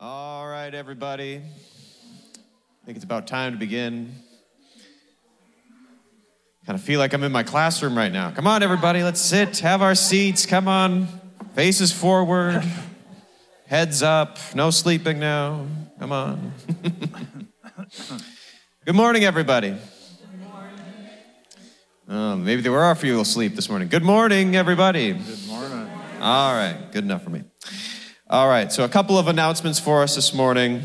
All right, everybody. I think it's about time to begin. Kind of feel like I'm in my classroom right now. Come on, everybody, let's sit, have our seats. Come on, faces forward, heads up. No sleeping now. Come on. Good morning, everybody. Oh, maybe there were a few asleep this morning. Good morning, everybody. Good morning. All right, good enough for me. All right, so a couple of announcements for us this morning.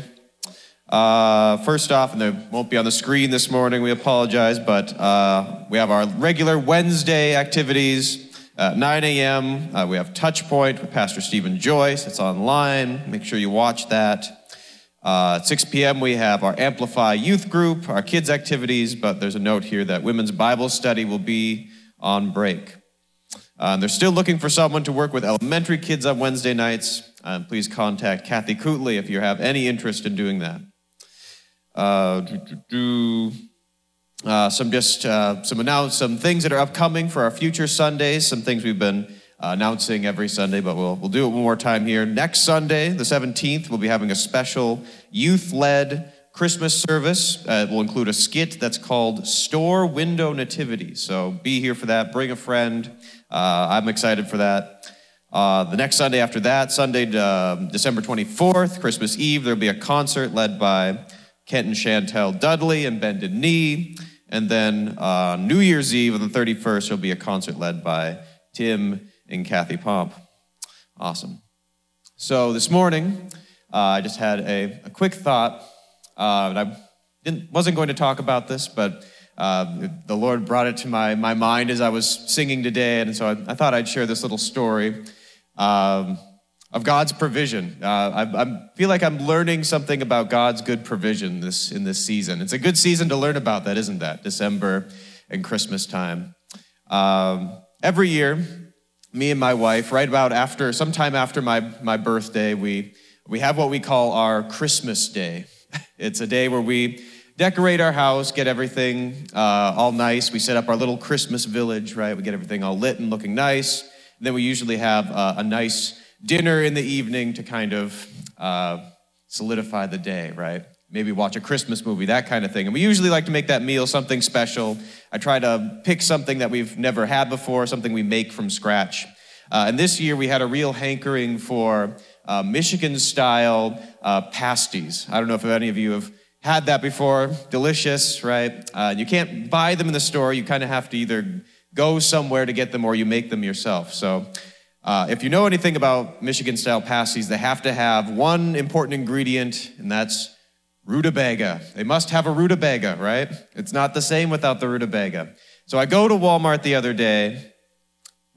Uh, first off, and they won't be on the screen this morning, we apologize, but uh, we have our regular Wednesday activities. At 9 a.m., uh, we have Touchpoint with Pastor Steve and Joyce. It's online. Make sure you watch that. Uh, at 6 p.m., we have our Amplify Youth Group, our kids' activities, but there's a note here that women's Bible study will be on break. Uh, they're still looking for someone to work with elementary kids on Wednesday nights. Uh, please contact Kathy Cootley if you have any interest in doing that. Uh, do. Uh, some just uh, some announce some things that are upcoming for our future Sundays. Some things we've been uh, announcing every Sunday, but we'll we'll do it one more time here. Next Sunday, the 17th, we'll be having a special youth-led Christmas service. Uh, it will include a skit that's called Store Window Nativity. So be here for that. Bring a friend. Uh, I'm excited for that. Uh, the next Sunday after that, Sunday, uh, December 24th, Christmas Eve, there'll be a concert led by Kent and Chantel Dudley and Bended Knee. And then uh, New Year's Eve on the 31st, there'll be a concert led by Tim and Kathy Pomp. Awesome. So this morning, uh, I just had a, a quick thought. Uh, and I wasn't going to talk about this, but uh, the Lord brought it to my, my mind as I was singing today. And so I, I thought I'd share this little story um, of God's provision. Uh, I, I, feel like I'm learning something about God's good provision this, in this season. It's a good season to learn about that, isn't that? December and Christmas time. Um, every year, me and my wife, right about after, sometime after my, my birthday, we, we have what we call our Christmas day. It's a day where we decorate our house, get everything uh, all nice. We set up our little Christmas village, right? We get everything all lit and looking nice. And then we usually have uh, a nice dinner in the evening to kind of uh, solidify the day, right? Maybe watch a Christmas movie, that kind of thing. And we usually like to make that meal something special. I try to pick something that we've never had before, something we make from scratch. Uh, and this year we had a real hankering for uh, Michigan style uh, pasties. I don't know if any of you have had that before. Delicious, right? Uh, you can't buy them in the store. You kind of have to either go somewhere to get them or you make them yourself. So, uh, if you know anything about Michigan style pasties, they have to have one important ingredient, and that's rutabaga. They must have a rutabaga, right? It's not the same without the rutabaga. So I go to Walmart the other day.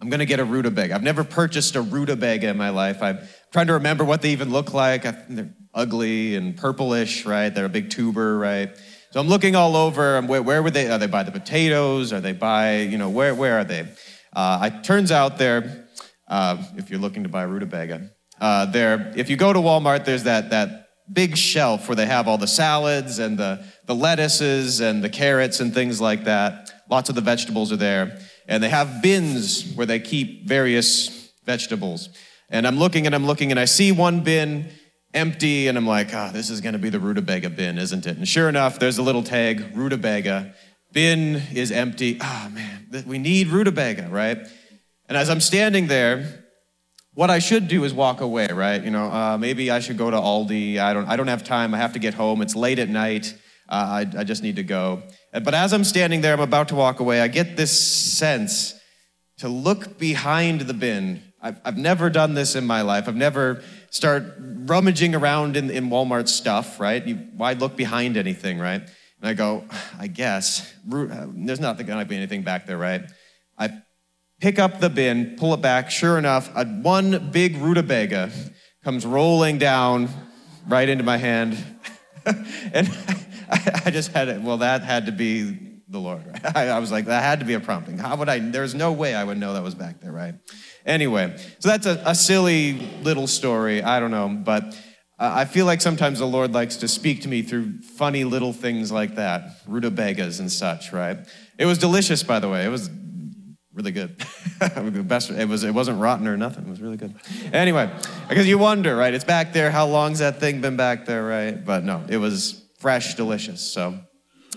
I'm gonna get a rutabaga. I've never purchased a rutabaga in my life. I'm trying to remember what they even look like. They're ugly and purplish, right? They're a big tuber, right? So I'm looking all over. Where, where would they? Are they by the potatoes? Are they by, you know, where, where are they? Uh, it turns out they're, uh, if you're looking to buy rutabaga, uh, there, if you go to Walmart, there's that, that big shelf where they have all the salads and the, the lettuces and the carrots and things like that. Lots of the vegetables are there. And they have bins where they keep various vegetables. And I'm looking and I'm looking and I see one bin empty, and I'm like, ah, oh, this is going to be the rutabaga bin, isn't it? And sure enough, there's a little tag, rutabaga. Bin is empty. Ah, oh, man, we need rutabaga, right? And as I'm standing there, what I should do is walk away, right? You know, uh, maybe I should go to Aldi. I don't, I don't have time. I have to get home. It's late at night. Uh, I, I just need to go. But as I'm standing there, I'm about to walk away. I get this sense to look behind the bin. I've, I've never done this in my life. I've never start rummaging around in, in Walmart stuff, right? You, why look behind anything, right? And I go, I guess, uh, there's not going to be anything back there, right? I pick up the bin, pull it back. Sure enough, a, one big rutabaga comes rolling down right into my hand. and I, I, just had it. Well, that had to be the Lord. Right? I, I was like, that had to be a prompting. How would I? There's no way I would know that was back there, right? Anyway, so that's a, a silly little story. I don't know, but uh, I feel like sometimes the Lord likes to speak to me through funny little things like that, rutabagas and such, right? It was delicious, by the way. It was really good. the best. It was. It wasn't rotten or nothing. It was really good. Anyway, because you wonder, right? It's back there. How long's that thing been back there, right? But no, it was fresh, delicious. So.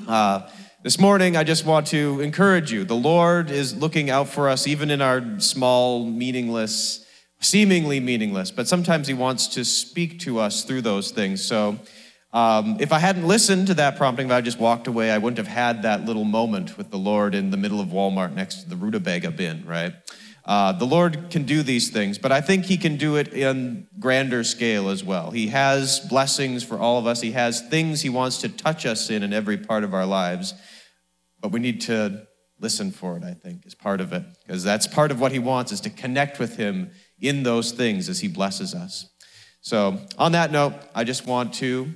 Uh, this morning, I just want to encourage you. The Lord is looking out for us, even in our small, meaningless, seemingly meaningless, but sometimes He wants to speak to us through those things. So, um, if I hadn't listened to that prompting, if I just walked away, I wouldn't have had that little moment with the Lord in the middle of Walmart next to the rutabaga bin, right? Uh, the Lord can do these things, but I think He can do it in grander scale as well. He has blessings for all of us. He has things He wants to touch us in in every part of our lives, but we need to listen for it. I think is part of it because that's part of what He wants is to connect with Him in those things as He blesses us. So, on that note, I just want to.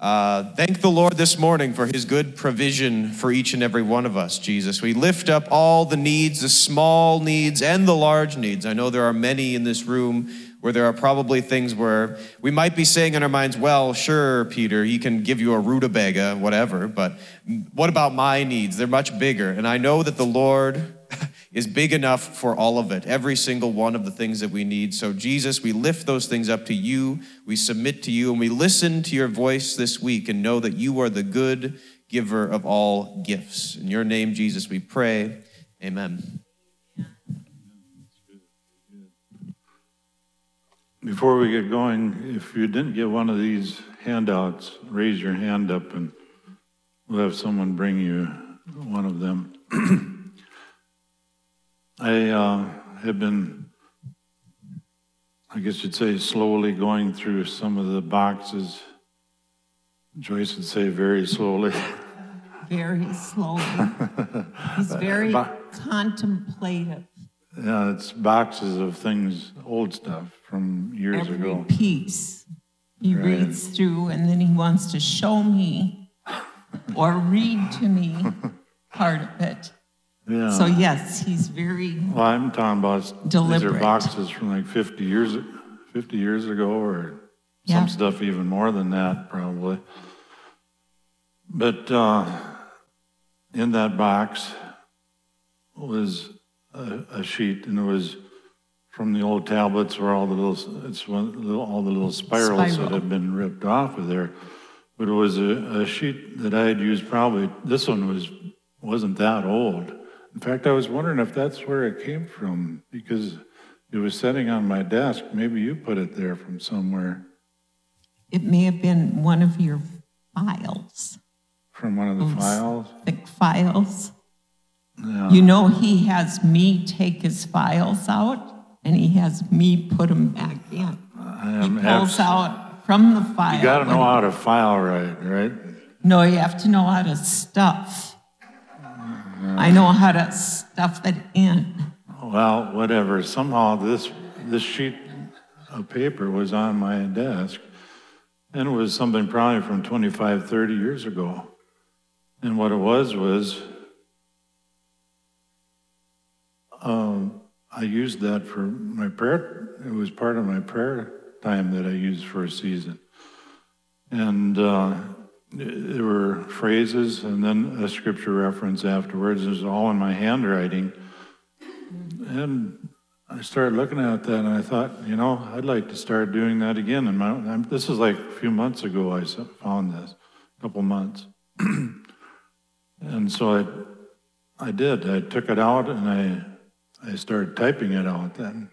Uh, thank the Lord this morning for his good provision for each and every one of us, Jesus. We lift up all the needs, the small needs and the large needs. I know there are many in this room where there are probably things where we might be saying in our minds, well, sure, Peter, he can give you a rutabaga, whatever, but what about my needs? They're much bigger. And I know that the Lord is big enough for all of it, every single one of the things that we need. So, Jesus, we lift those things up to you, we submit to you, and we listen to your voice this week and know that you are the good giver of all gifts. In your name, Jesus, we pray. Amen. Before we get going, if you didn't get one of these handouts, raise your hand up and we'll have someone bring you one of them. I uh, have been, I guess you'd say, slowly going through some of the boxes. Joyce would say very slowly. Very slowly. He's very contemplative. Yeah, it's boxes of things, old stuff from years Every ago. piece he right. reads through, and then he wants to show me or read to me part of it. Yeah. So yes, he's very Well, I'm talking about, these are boxes from like 50 years, 50 years ago, or Yeah. some stuff even more than that, probably. But uh, in that box was a, a sheet, and it was from the old tablets where all the little, it's one, little, all the little spirals Spiral. that had been ripped off of there. But it was a, a sheet that I had used probably, this one was, wasn't that old. In fact, I was wondering if that's where it came from because it was sitting on my desk. Maybe you put it there from somewhere. It may have been one of your files. From one of the Those files? Thick files. Yeah. You know, he has me take his files out and he has me put them back in. he pulls abs- out from the file. You got to know how to file right, right? No, you have to know how to stuff. I know how to stuff it in. Well, whatever. Somehow this this sheet of paper was on my desk, and it was something probably from 25, 30 years ago. And what it was was um, I used that for my prayer. It was part of my prayer time that I used for a season. And uh, there were phrases and then a scripture reference afterwards. It was all in my handwriting. And I started looking at that and I thought, you know, I'd like to start doing that again. And my, this is like a few months ago I found this, a couple months. and so I, I did. I took it out and I, I started typing it out then.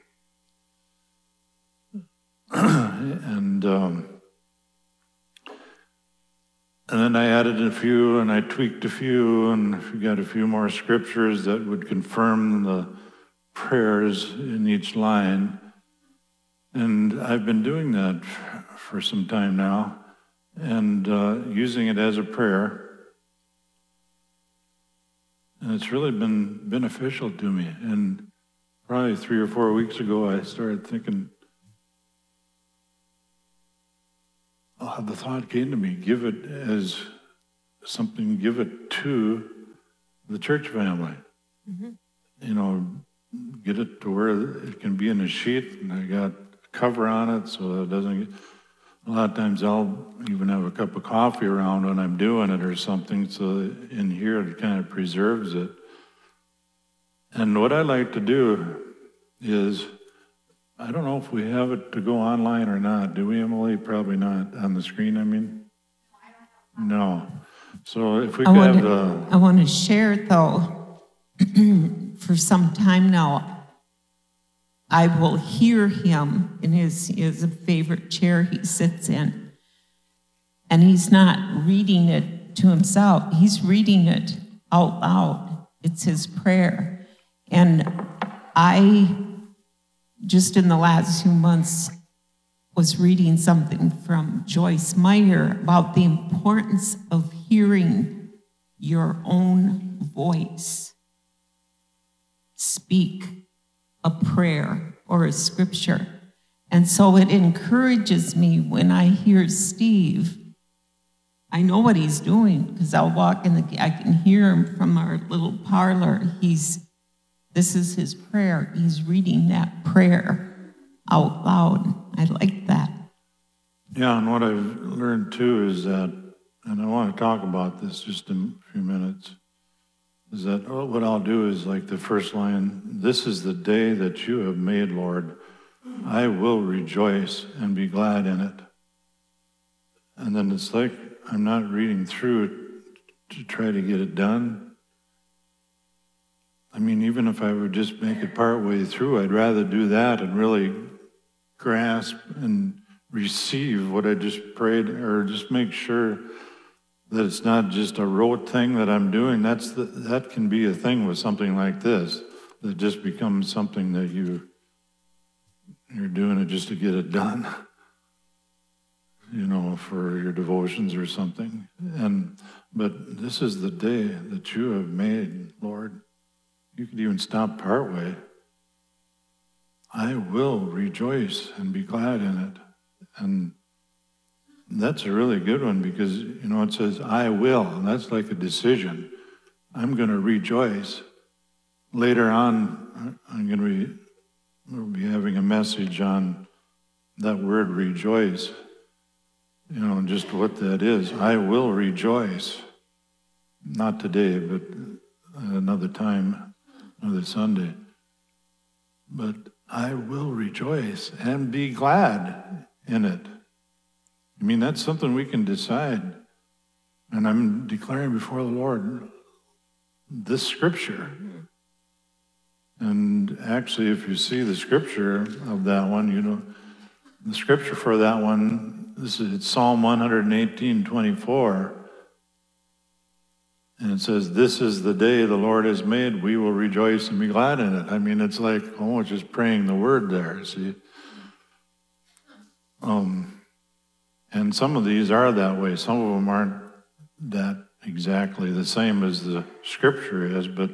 and um, and then I added a few and I tweaked a few and got a few more scriptures that would confirm the prayers in each line. And I've been doing that for some time now and uh, using it as a prayer. And it's really been beneficial to me. And probably three or four weeks ago, I started thinking, the thought came to me give it as something, give it to the church family. Mm-hmm. You know, get it to where it can be in a sheet, and I got a cover on it so that it doesn't get. A lot of times I'll even have a cup of coffee around when I'm doing it or something, so in here it kind of preserves it. And what I like to do is, I don't know if we have it to go online or not. Do we, Emily? Probably not. On the screen, I mean? No. So if we I could have the, I want to share it though, for some time now, I will hear him in his, his favorite chair he sits in. And he's not reading it to himself, he's reading it out loud. It's his prayer. And I, just in the last few months, was reading something from Joyce Meyer about the importance of hearing your own voice speak a prayer or a scripture. And so it encourages me when I hear Steve. I know what he's doing because I'll walk in the, I can hear him from our little parlor. He's, this is his prayer. He's reading that prayer out loud. I like that. yeah, and what I've learned too is that, and I want to talk about this just in a few minutes, is that oh, what I'll do is like the first line, this is the day that you have made, Lord. I will rejoice and be glad in it. And then it's like I'm not reading through it to try to get it done. I mean, even if I would just make it part way through, I'd rather do that and really grasp and receive what I just prayed, or just make sure that it's not just a rote thing that I'm doing. That's the, that can be a thing with something like this that just becomes something that you you're doing it just to get it done. You know, for your devotions or something. And but this is the day that you have made, Lord. You could even stop partway. I will rejoice and be glad in it. And that's a really good one because, you know, it says, I will. And that's like a decision. I'm going to rejoice. Later on, I'm going to be, we'll be having a message on that word rejoice, you know, and just what that is. I will rejoice. Not today, but another time, another Sunday. But I will rejoice and be glad in it. I mean, that's something we can decide. And I'm declaring before the Lord this scripture. And actually, if you see the scripture of that one, you know, the scripture for that one, this is Psalm 118, 24. And it says, This is the day the Lord has made. We will rejoice and be glad in it. I mean, it's like almost just praying the word there, see? Um, and some of these are that way. Some of them aren't that exactly the same as the scripture is, but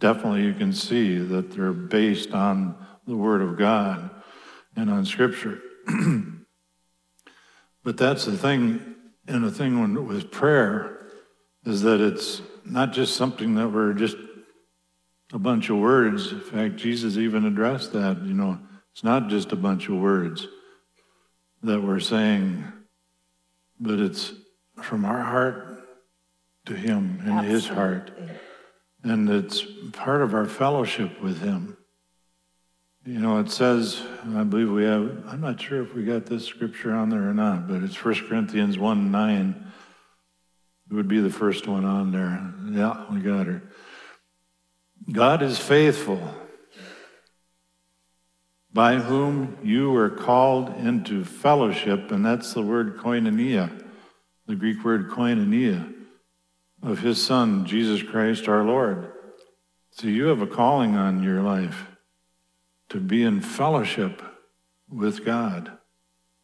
definitely you can see that they're based on the word of God and on scripture. but that's the thing, and the thing with prayer is that it's not just something that we're just a bunch of words. In fact, Jesus even addressed that. You know, it's not just a bunch of words that we're saying, but it's from our heart to Him and Absolutely. His heart. And it's part of our fellowship with Him. You know, it says, I believe we have, I'm not sure if we got this scripture on there or not, but it's 1 Corinthians 1 9 it would be the first one on there. Yeah, we got her. God is faithful, by whom you were called into fellowship, and that's the word koinonia, the Greek word koinonia, of his Son, Jesus Christ our Lord. So you have a calling on your life to be in fellowship with God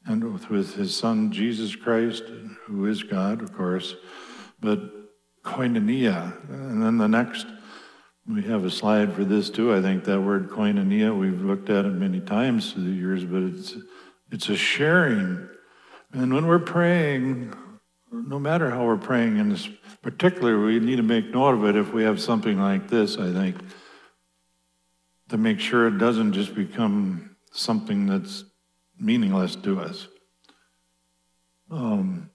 and with his Son, Jesus Christ, who is God, of course but koinonia. And then the next, we have a slide for this too. I think that word koinonia, we've looked at it many times through the years, but it's, it's a sharing. And when we're praying, no matter how we're praying, in this particular, we need to make note of it if we have something like this, I think, to make sure it doesn't just become something that's meaningless to us. Um,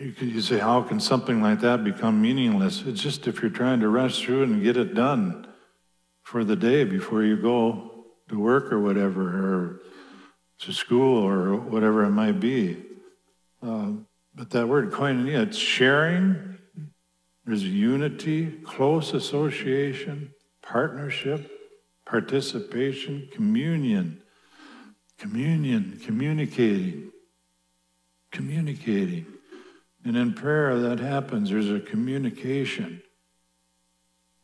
you, say, how can something like that become meaningless? It's just if you're trying to rush through and get it done for the day before you go to work or whatever, or to school or whatever it might be. Uh, but that word koinonia, it's sharing, there's unity, close association, partnership, participation, communion, communion, communicating, communicating. And in prayer, that happens. There's a communication,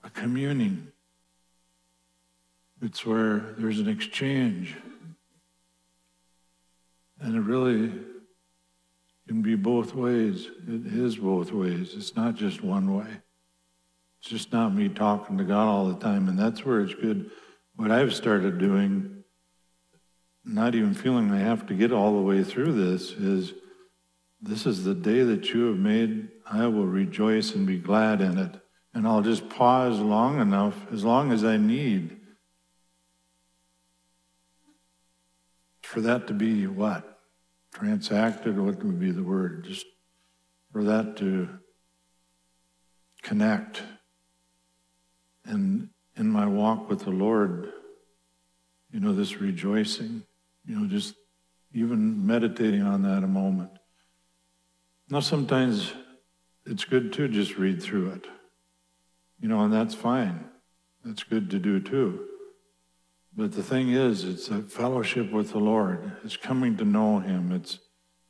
a communing. It's where there's an exchange. And it really can be both ways. It is both ways. It's not just one way. It's just not me talking to God all the time. And that's where it's good. What I've started doing, not even feeling I have to get all the way through this, is this is the day that you have made. I will rejoice and be glad in it. And I'll just pause long enough, as long as I need, for that to be what? Transacted, what would be the word? Just for that to connect. And in my walk with the Lord, you know, this rejoicing, you know, just even meditating on that a moment. Now, sometimes it's good to just read through it, you know, and that's fine. That's good to do too. But the thing is, it's a fellowship with the Lord. It's coming to know Him. It's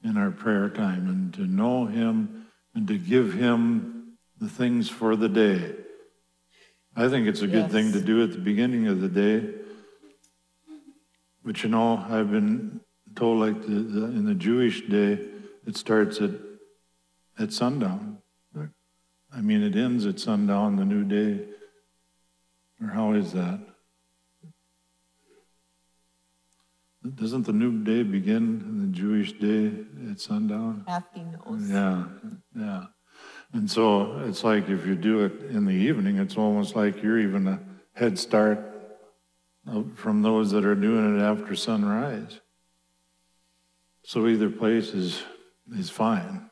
in our prayer time and to know Him and to give Him the things for the day. I think it's a good yes. thing to do at the beginning of the day. But you know, I've been told like the, the, in the Jewish day, it starts at at sundown. I mean, it ends at sundown, the new day. Or how is that? Doesn't the new day begin in the Jewish day at sundown? Afternoon. Yeah, yeah. And so it's like if you do it in the evening, it's almost like you're even a head start from those that are doing it after sunrise. So either place is, is fine.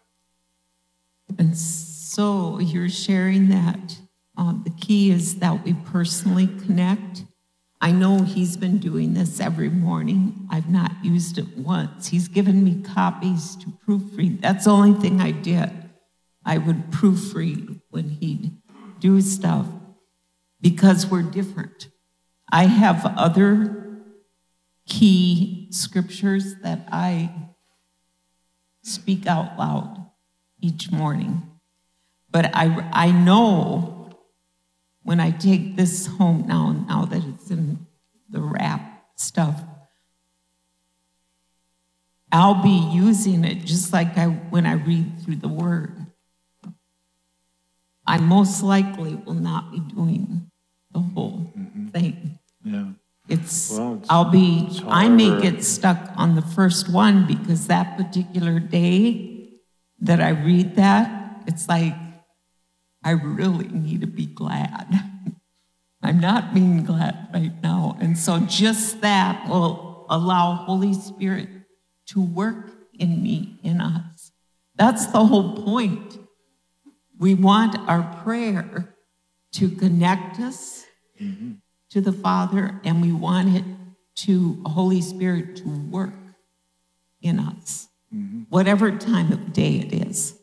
And so you're sharing that. Uh, the key is that we personally connect. I know he's been doing this every morning. I've not used it once. He's given me copies to proofread. That's the only thing I did. I would proofread when he'd do stuff because we're different. I have other key scriptures that I speak out loud each morning. But I, I know when I take this home now, now that it's in the wrap stuff, I'll be using it just like I when I read through the word. I most likely will not be doing the whole mm-hmm. thing. Yeah. It's, well, it's I'll be, it's I may get stuck on the first one because that particular day that I read that, it's like, I really need to be glad. I'm not being glad right now. And so just that will allow Holy Spirit to work in me, in us. That's the whole point. We want our prayer to connect us mm-hmm. to the Father, and we want it to Holy Spirit to work in us mm-hmm. whatever time of day it is.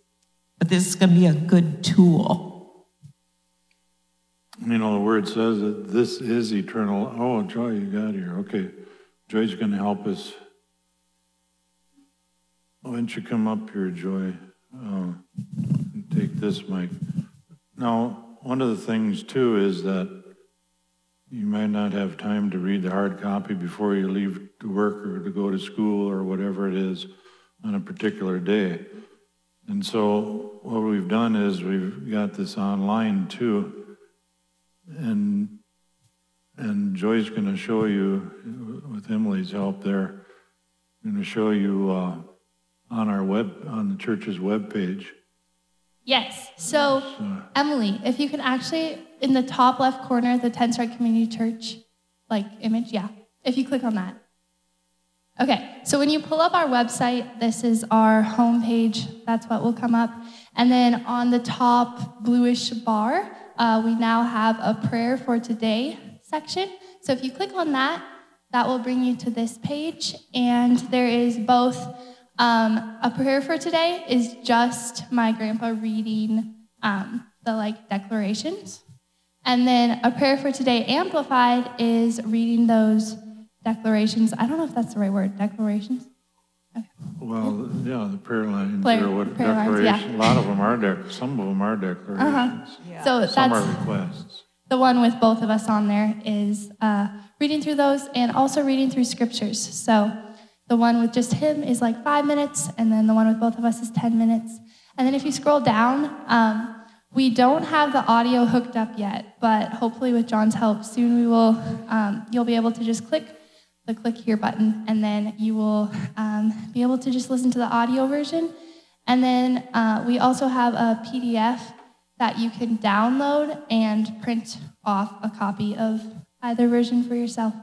But this is going to be a good tool. You know, the word says that this is eternal. Oh, Joy, you got here. Okay. Joy's going to help us. Why don't you come up here, Joy? Uh, take this mic. Now, one of the things, too, is that you might not have time to read the hard copy before you leave to work or to go to school or whatever it is on a particular day. And so what we've done is we've got this online too. And and Joy's going to show you, with Emily's help there, going to show you uh, on our web, on the church's web page. Yes. So, so, Emily, if you can actually, in the top left corner, the Tenstrike Community Church, like image, yeah. If you click on that. Okay, so when you pull up our website, this is our homepage. That's what will come up. And then on the top bluish bar, uh, we now have a prayer for today section. So if you click on that, that will bring you to this page. And there is both um, a prayer for today is just my grandpa reading um, the like declarations. And then a prayer for today amplified is reading those declarations. I don't know if that's the right word, declarations. Okay. Well, yeah, the prayer lines Prayer- or what prayer lines, yeah. A lot of them are dec. Some of them are declarations. So Some are Uh-huh. that's requests. the one with both of us on there is uh, reading through those and also reading through scriptures. So the one with just him is like five minutes, and then the one with both of us is 10 minutes. And then if you scroll down, um, we don't have the audio hooked up yet, but hopefully with John's help, soon we will, um, you'll be able to just click the click here button, and then you will um, be able to just listen to the audio version. And then uh, we also have a PDF that you can download and print off a copy of either version for yourself.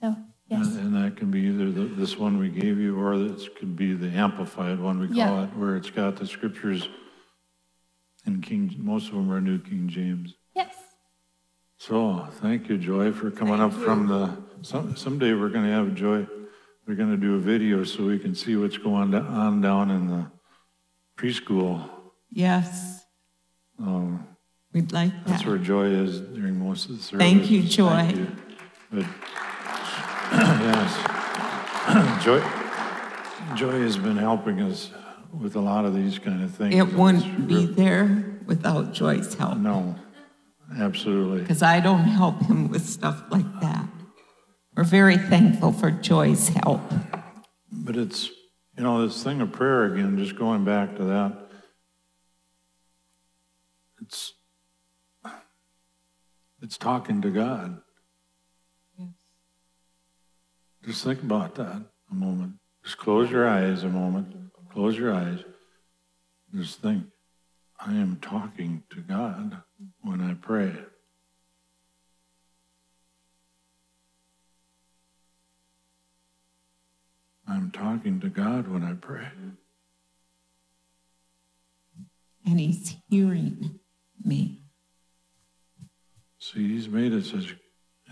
So, yes. And and that can be either the- this one we gave you, or this could be the amplified one, we call Yeah. it, where it's got the scriptures in King, most of them are New King James. Yes. So, thank you, Joy, for coming up from the, some, someday we're gonna have Joy, we're gonna do a video so we can see what's going on down in the preschool. Yes, Um, we'd like That's where Joy is during most of the service. Thank you, Joy. Thank you. But, yes. Joy, Joy has been helping us with a lot of these kind of things. It wouldn't be there without Joy's help, No, absolutely. because I don't help him with stuff like that. We're very thankful for Joy's help. But it's, you know, this thing of prayer again, just going back to that. It's, it's talking to God. Yes. Just think about that a moment. Just close your eyes a moment. Close your eyes. Just think, I am talking to God when I pray. I'm talking to God when I pray. And he's hearing me. See, He's made us as,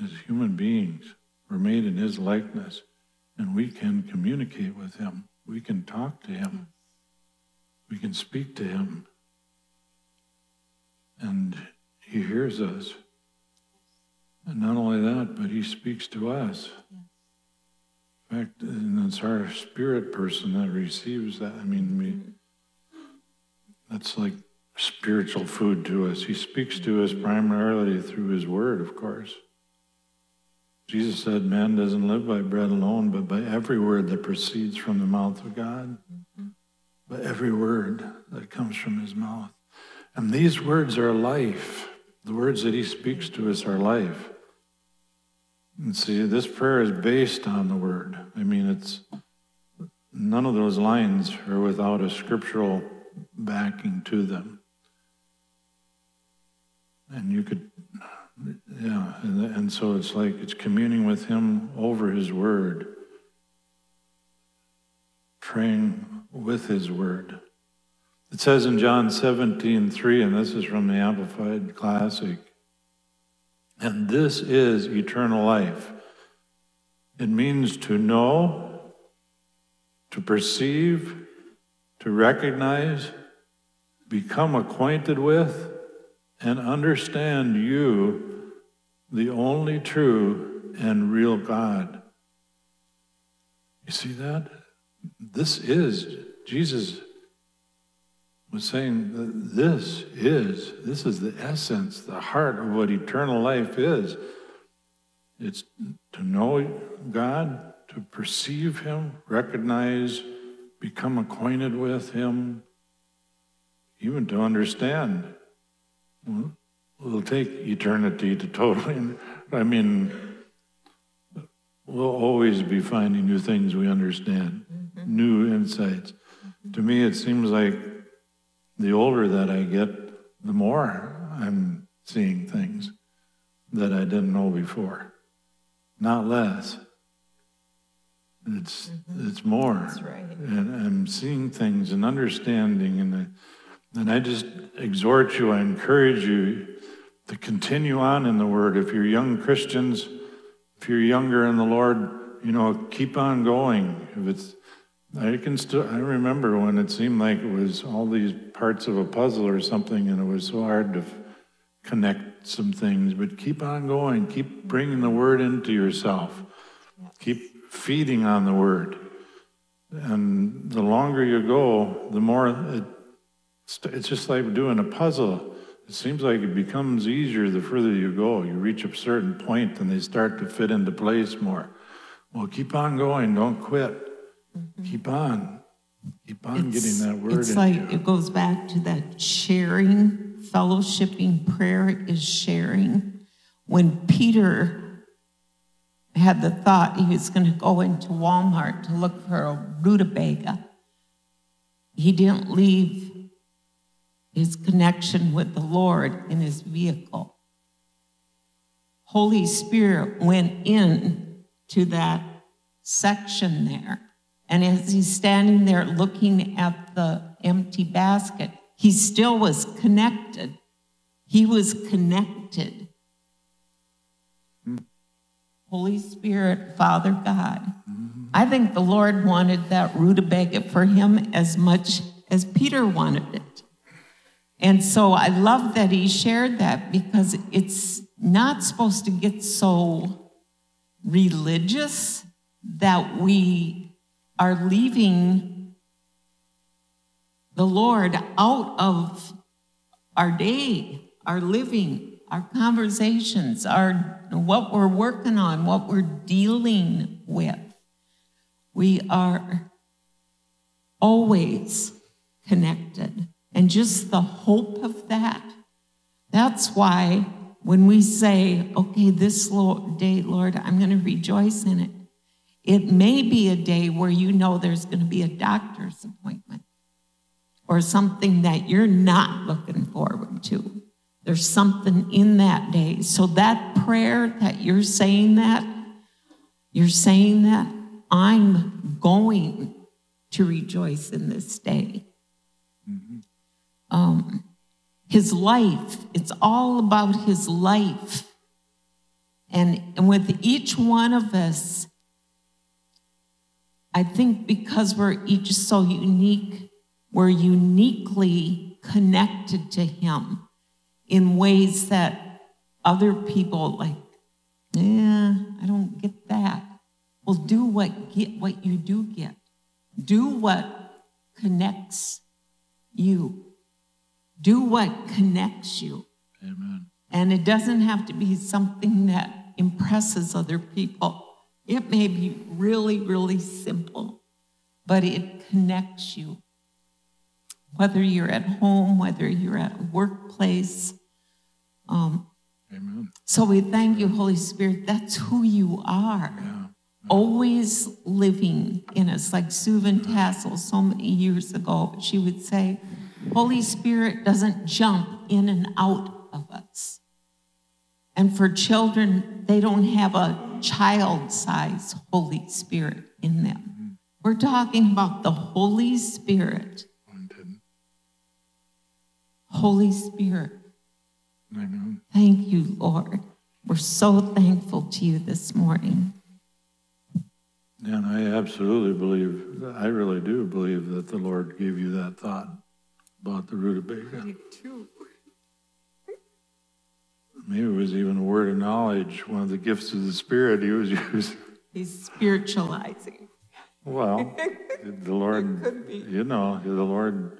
as human beings. We're made in His likeness, and we can communicate with Him. We can talk to Him. We can speak to Him. And He hears us. And not only that, but He speaks to us. In fact, and it's our spirit person that receives that. I mean, we, that's like spiritual food to us. He speaks to us primarily through His Word, of course. Jesus said, Man doesn't live by bread alone, but by every word that proceeds from the mouth of God. By every word that comes from His mouth. And these words are life. The words that He speaks to us are life. And see, this prayer is based on the Word. I mean, it's none of those lines are without a scriptural backing to them. And you could, yeah, and, and so it's like it's communing with Him over His Word, praying with His Word. It says in John 17, 3, and this is from the Amplified Classic, and this is eternal life. It means to know, to perceive, to recognize, become acquainted with, and understand you, the only true and real God. You see that? This is, Jesus was saying that this is, this is the essence, the heart of what eternal life is. It's to know God, to perceive Him, recognize, become acquainted with Him, even to understand. Well, It'll take eternity to totally, I mean, we'll always be finding new things we understand, mm-hmm. new insights. To me, it seems like the older that I get, the more I'm seeing things that I didn't know before, not less. It's mm-hmm. it's more. That's right. And I'm seeing things and understanding, and I, and I just exhort you, I encourage you to continue on in the Word. If you're young Christians, if you're younger in the Lord, you know, keep on going. If it's I can still I remember when it seemed like it was all these parts of a puzzle or something, and it was so hard to connect some things. But keep on going. Keep bringing the Word into yourself. Keep feeding on the Word. And the longer you go, the more it, it's just like doing a puzzle. It seems like it becomes easier the further you go. You reach a certain point and they start to fit into place more. Well, keep on going. Don't quit. Mm-hmm. Keep on. Keep on It's- getting that word It's like, you. it goes back to that sharing, fellowshipping prayer is sharing. When Peter had the thought he was going to go into Walmart to look for a rutabaga, he didn't leave his connection with the Lord in his vehicle. Holy Spirit went in to that section there. And as he's standing there looking at the empty basket, he still was connected. He was connected. Holy Spirit, Father God. I think the Lord wanted that rutabaga for him as much as Peter wanted it. And so I love that he shared that because it's not supposed to get so religious that we are leaving the Lord out of our day, our living, our conversations, our what we're working on, what we're dealing with. We are always connected. And just the hope of that, that's why when we say, okay, this day, Lord, I'm going to rejoice in it, it may be a day where you know there's going to be a doctor's appointment or something that you're not looking forward to. There's something in that day. So that prayer that you're saying that, you're saying that, I'm going to rejoice in this day. Um, his life, it's all about his life. And, and with each one of us, I think because we're each so unique, we're uniquely connected to Him in ways that other people like, yeah, I don't get that. Well, do what get what you do get. Do what connects you. Do what connects you. Amen. And it doesn't have to be something that impresses other people. It may be really, really simple, but it connects you. Whether you're at home, whether you're at workplace. Um, Amen. so we thank you, Holy Spirit. That's who you are. Yeah. Always living in us, like Sue Van Tassel so many years ago, she would say, Holy Spirit doesn't jump in and out of us. And for children, they don't have a child size Holy Spirit in them. We're talking about the Holy Spirit. Wanted. Holy Spirit. Amen. Thank you, Lord. We're so thankful to you this morning. And I absolutely believe, I really do believe that the Lord gave you that thought about the root of rutabaga. Maybe it was even a word of knowledge, one of the gifts of the Spirit he was using. He's spiritualizing. Well, the Lord, you know, the Lord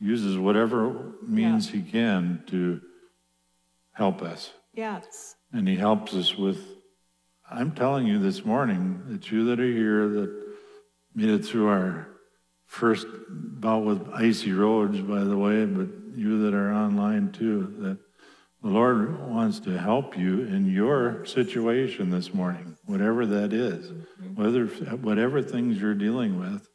uses whatever means he can to help us. Yes. And he helps us with, I'm telling you this morning, that you that are here that made it through our first bout with icy roads, by the way, but you that are online too, that the Lord wants to help you in your situation this morning, whatever that is, whether whatever things you're dealing with.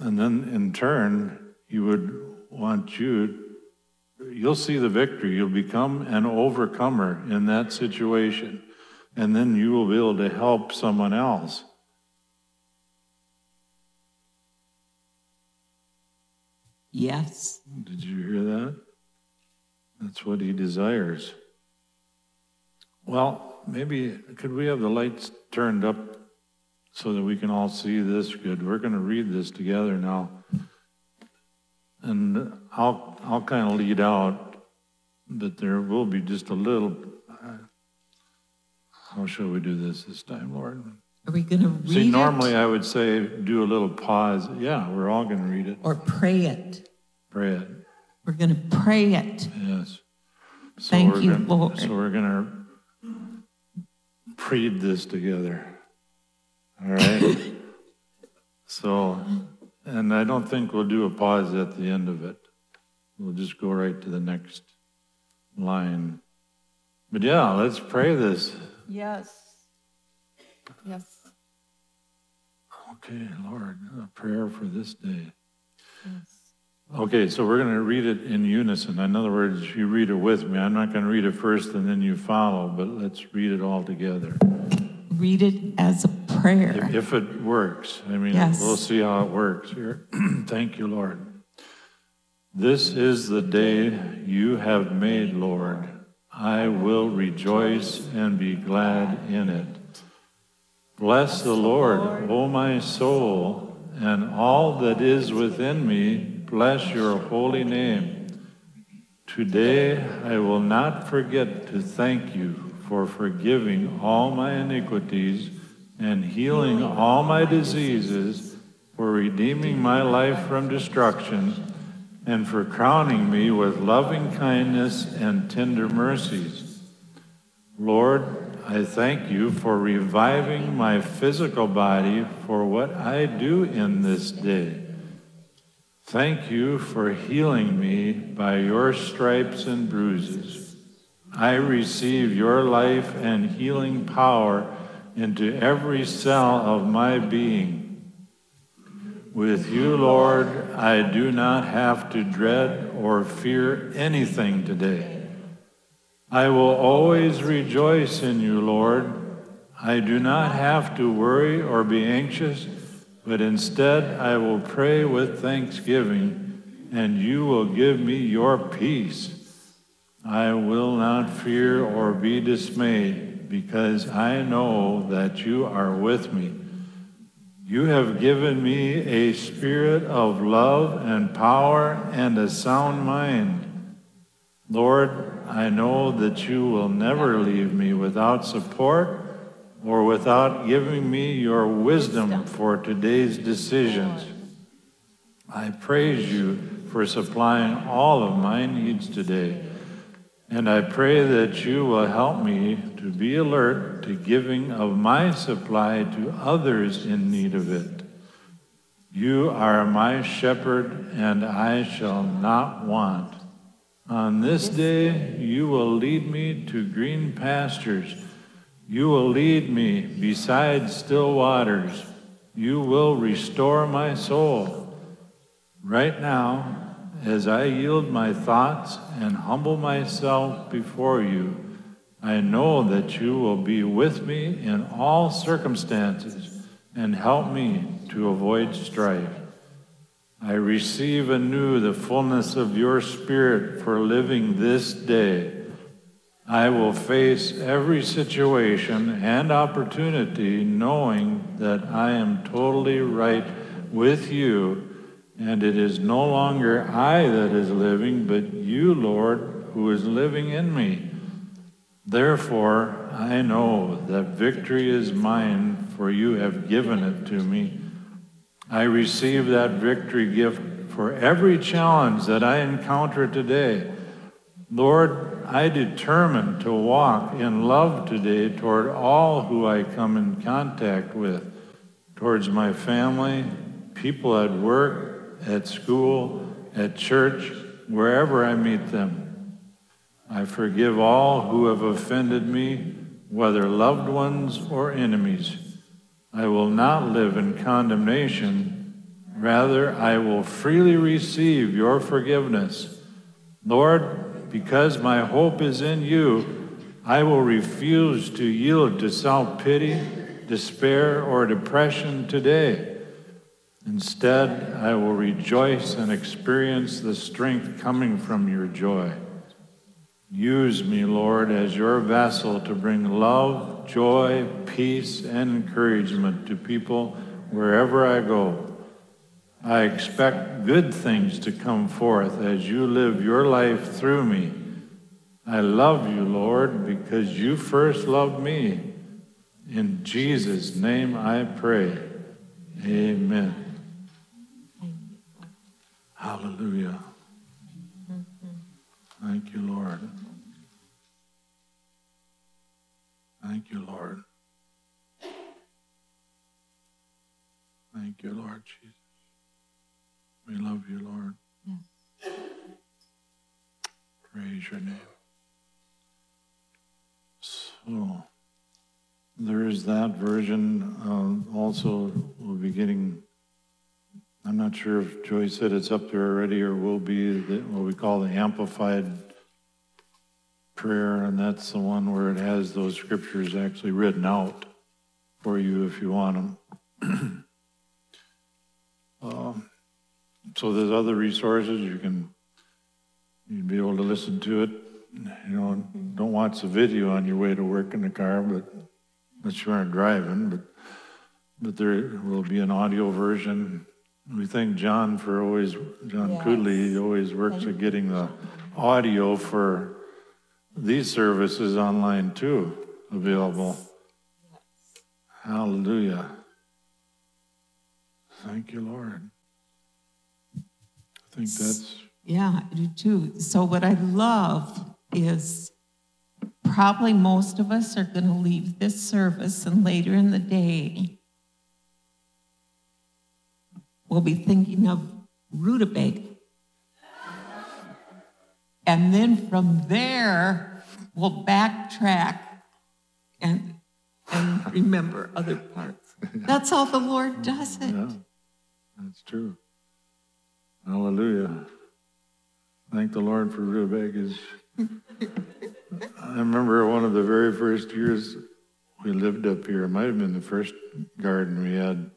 And then in turn, he would want you you'll see the victory. You'll become an overcomer in that situation. And then you will be able to help someone else. Yes. Did you hear that? That's what he desires. Well, maybe could we have the lights turned up so that we can all see this good? We're going to read this together now. And I'll I'll kind of lead out, but there will be just a little uh, how shall we do this this time, Lord? Are we going to read See, normally it I would say do a little pause. Yeah, we're all going to read it. or pray it? Pray it. We're going to pray it. Yes. So Thank you, gonna- Lord. So we're going to read this together. All right? so, and I don't think we'll do a pause at the end of it. We'll just go right to the next line. But yeah, let's pray this. Yes. Yes. Okay, Lord, a prayer for this day. Okay, so we're going to read it in unison. In other words, you read it with me. I'm not going to read it first and then you follow, but let's read it all together. Read it as a prayer. If, if it works. I mean, Yes. we'll see how it works here. Thank you, Lord. This is the day you have made, Lord. I will rejoice and be glad in it. Bless the Lord, O my soul, and all that is within me, bless your holy name. Today I will not forget to thank you for forgiving all my iniquities and healing all my diseases, for redeeming my life from destruction, and for crowning me with loving kindness and tender mercies. Lord, I thank you for reviving my physical body for what I do in this day. Thank you for healing me by your stripes and bruises. I receive your life and healing power into every cell of my being. With you, Lord, I do not have to dread or fear anything today. I will always rejoice in you, Lord. I do not have to worry or be anxious, but instead I will pray with thanksgiving, and you will give me your peace. I will not fear or be dismayed, because I know that you are with me. You have given me a spirit of love and power and a sound mind. Lord, I know that you will never leave me without support or without giving me your wisdom for today's decisions. I praise you for supplying all of my needs today. And I pray that you will help me to be alert to giving of my supply to others in need of it. You are my shepherd, and I shall not want. On this day, you will lead me to green pastures. You will lead me beside still waters. You will restore my soul. Right now, as I yield my thoughts and humble myself before you, I know that you will be with me in all circumstances and help me to avoid strife. I receive anew the fullness of your Spirit for living this day. I will face every situation and opportunity knowing that I am totally right with you, and it is no longer I that is living, but you, Lord, who is living in me. Therefore, I know that victory is mine, for you have given it to me. I receive that victory gift for every challenge that I encounter today. Lord, I determine to walk in love today toward all who I come in contact with, towards my family, people at work, at school, at church, wherever I meet them. I forgive all who have offended me, whether loved ones or enemies. I will not live in condemnation. Rather, I will freely receive your forgiveness. Lord, because my hope is in you, I will refuse to yield to self pity, despair, or depression today. Instead, I will rejoice and experience the strength coming from your joy. Use me, Lord, as your vessel to bring love, joy, peace, and encouragement to people wherever I go. I expect good things to come forth as you live your life through me. I love you, Lord, because you first loved me. In Jesus' name I pray. Amen. Hallelujah. Thank you, Lord. Thank you, Lord. Thank you, Lord. We love you, Lord. Praise your name. So, there is that version. Um, also, we'll be getting, I'm not sure if Joy said it's up there already or will be the, what we call the Amplified Prayer, and that's the one where it has those scriptures actually written out for you if you want them. um, so there's other resources you can you'd be able to listen to it. You know, don't watch the video on your way to work in the car, but unless you aren't driving. But but there will be an audio version. We thank John for always John Yes. Kudley. He always works at getting the audio for these services online too available. Hallelujah. Thank you, Lord. I think that's Yeah, I do too. So, what I love is probably most of us are going to leave this service, and later in the day, we'll be thinking of rutabaga. And then from there, we'll backtrack and, and remember other parts. That's how the Lord does it. yeah, that's true. Hallelujah. Thank the Lord for rutabagas. I remember one of the very first years we lived up here. It might have been the first garden we had.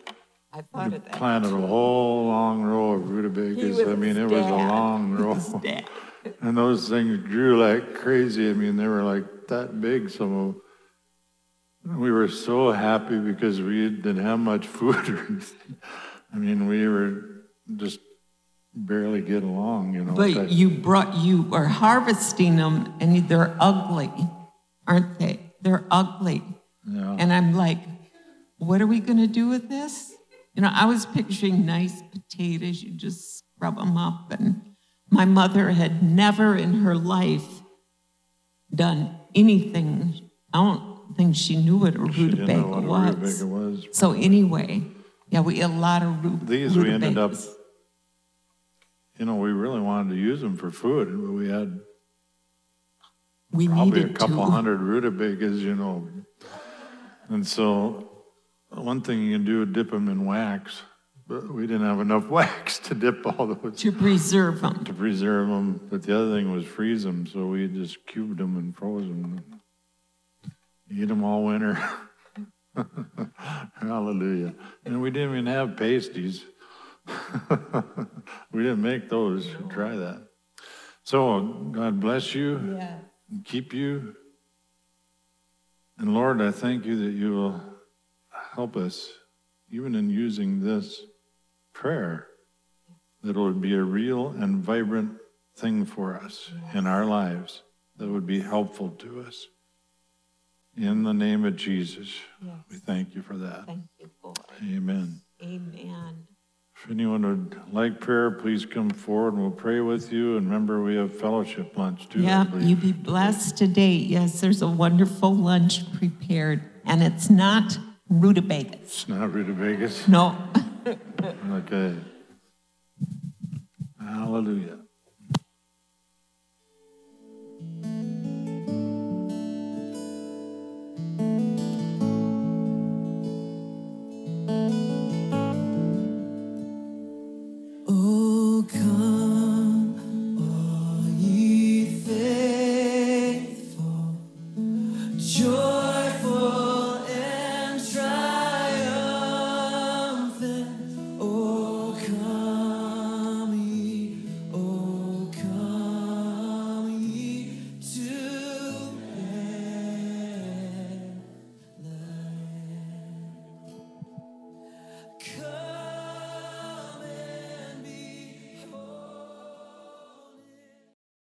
I thought that. Planted a whole long row of rutabagas. I mean, it was a long row. And those things grew like crazy. I mean, they were like that big. Some of them. we were so happy because we didn't have much food. I mean, we were just barely get along, you know. But you brought, you are harvesting them and they're ugly, aren't they? They're ugly. yeah. And I'm like, what are we going to do with this? You know, I was picturing nice potatoes, you just scrub them up. And my mother had never in her life done anything. I don't think she knew what a She didn't know rutabaga what was. rutabaga was. So anyway, yeah, we ate a lot of ru- These we ended up, rutabagas. You know, we really wanted to use them for food, but we had We probably a couple to. hundred rutabagas, you know. And so, one thing you can do is dip them in wax, but we didn't have enough wax to dip all those to preserve them. to preserve them. But the other thing was freeze them, so we just cubed them and froze them. Eat them all winter. Hallelujah. And we didn't even have pasties. we didn't make those. Try that. So, God bless you Yeah. and keep you. And Lord, I thank you that you will help us, even in using this prayer, that it would be a real and vibrant thing for us in our lives that would be helpful to us. In the name of Jesus, we thank you for that. Thank you, Lord. Amen. Amen. If anyone would like prayer, please come forward and we'll pray with you. And remember, we have fellowship lunch too. Yeah, you be blessed today. Yes, there's a wonderful lunch prepared, and it's not rutabagas. It's not rutabagas. No. Okay. Hallelujah.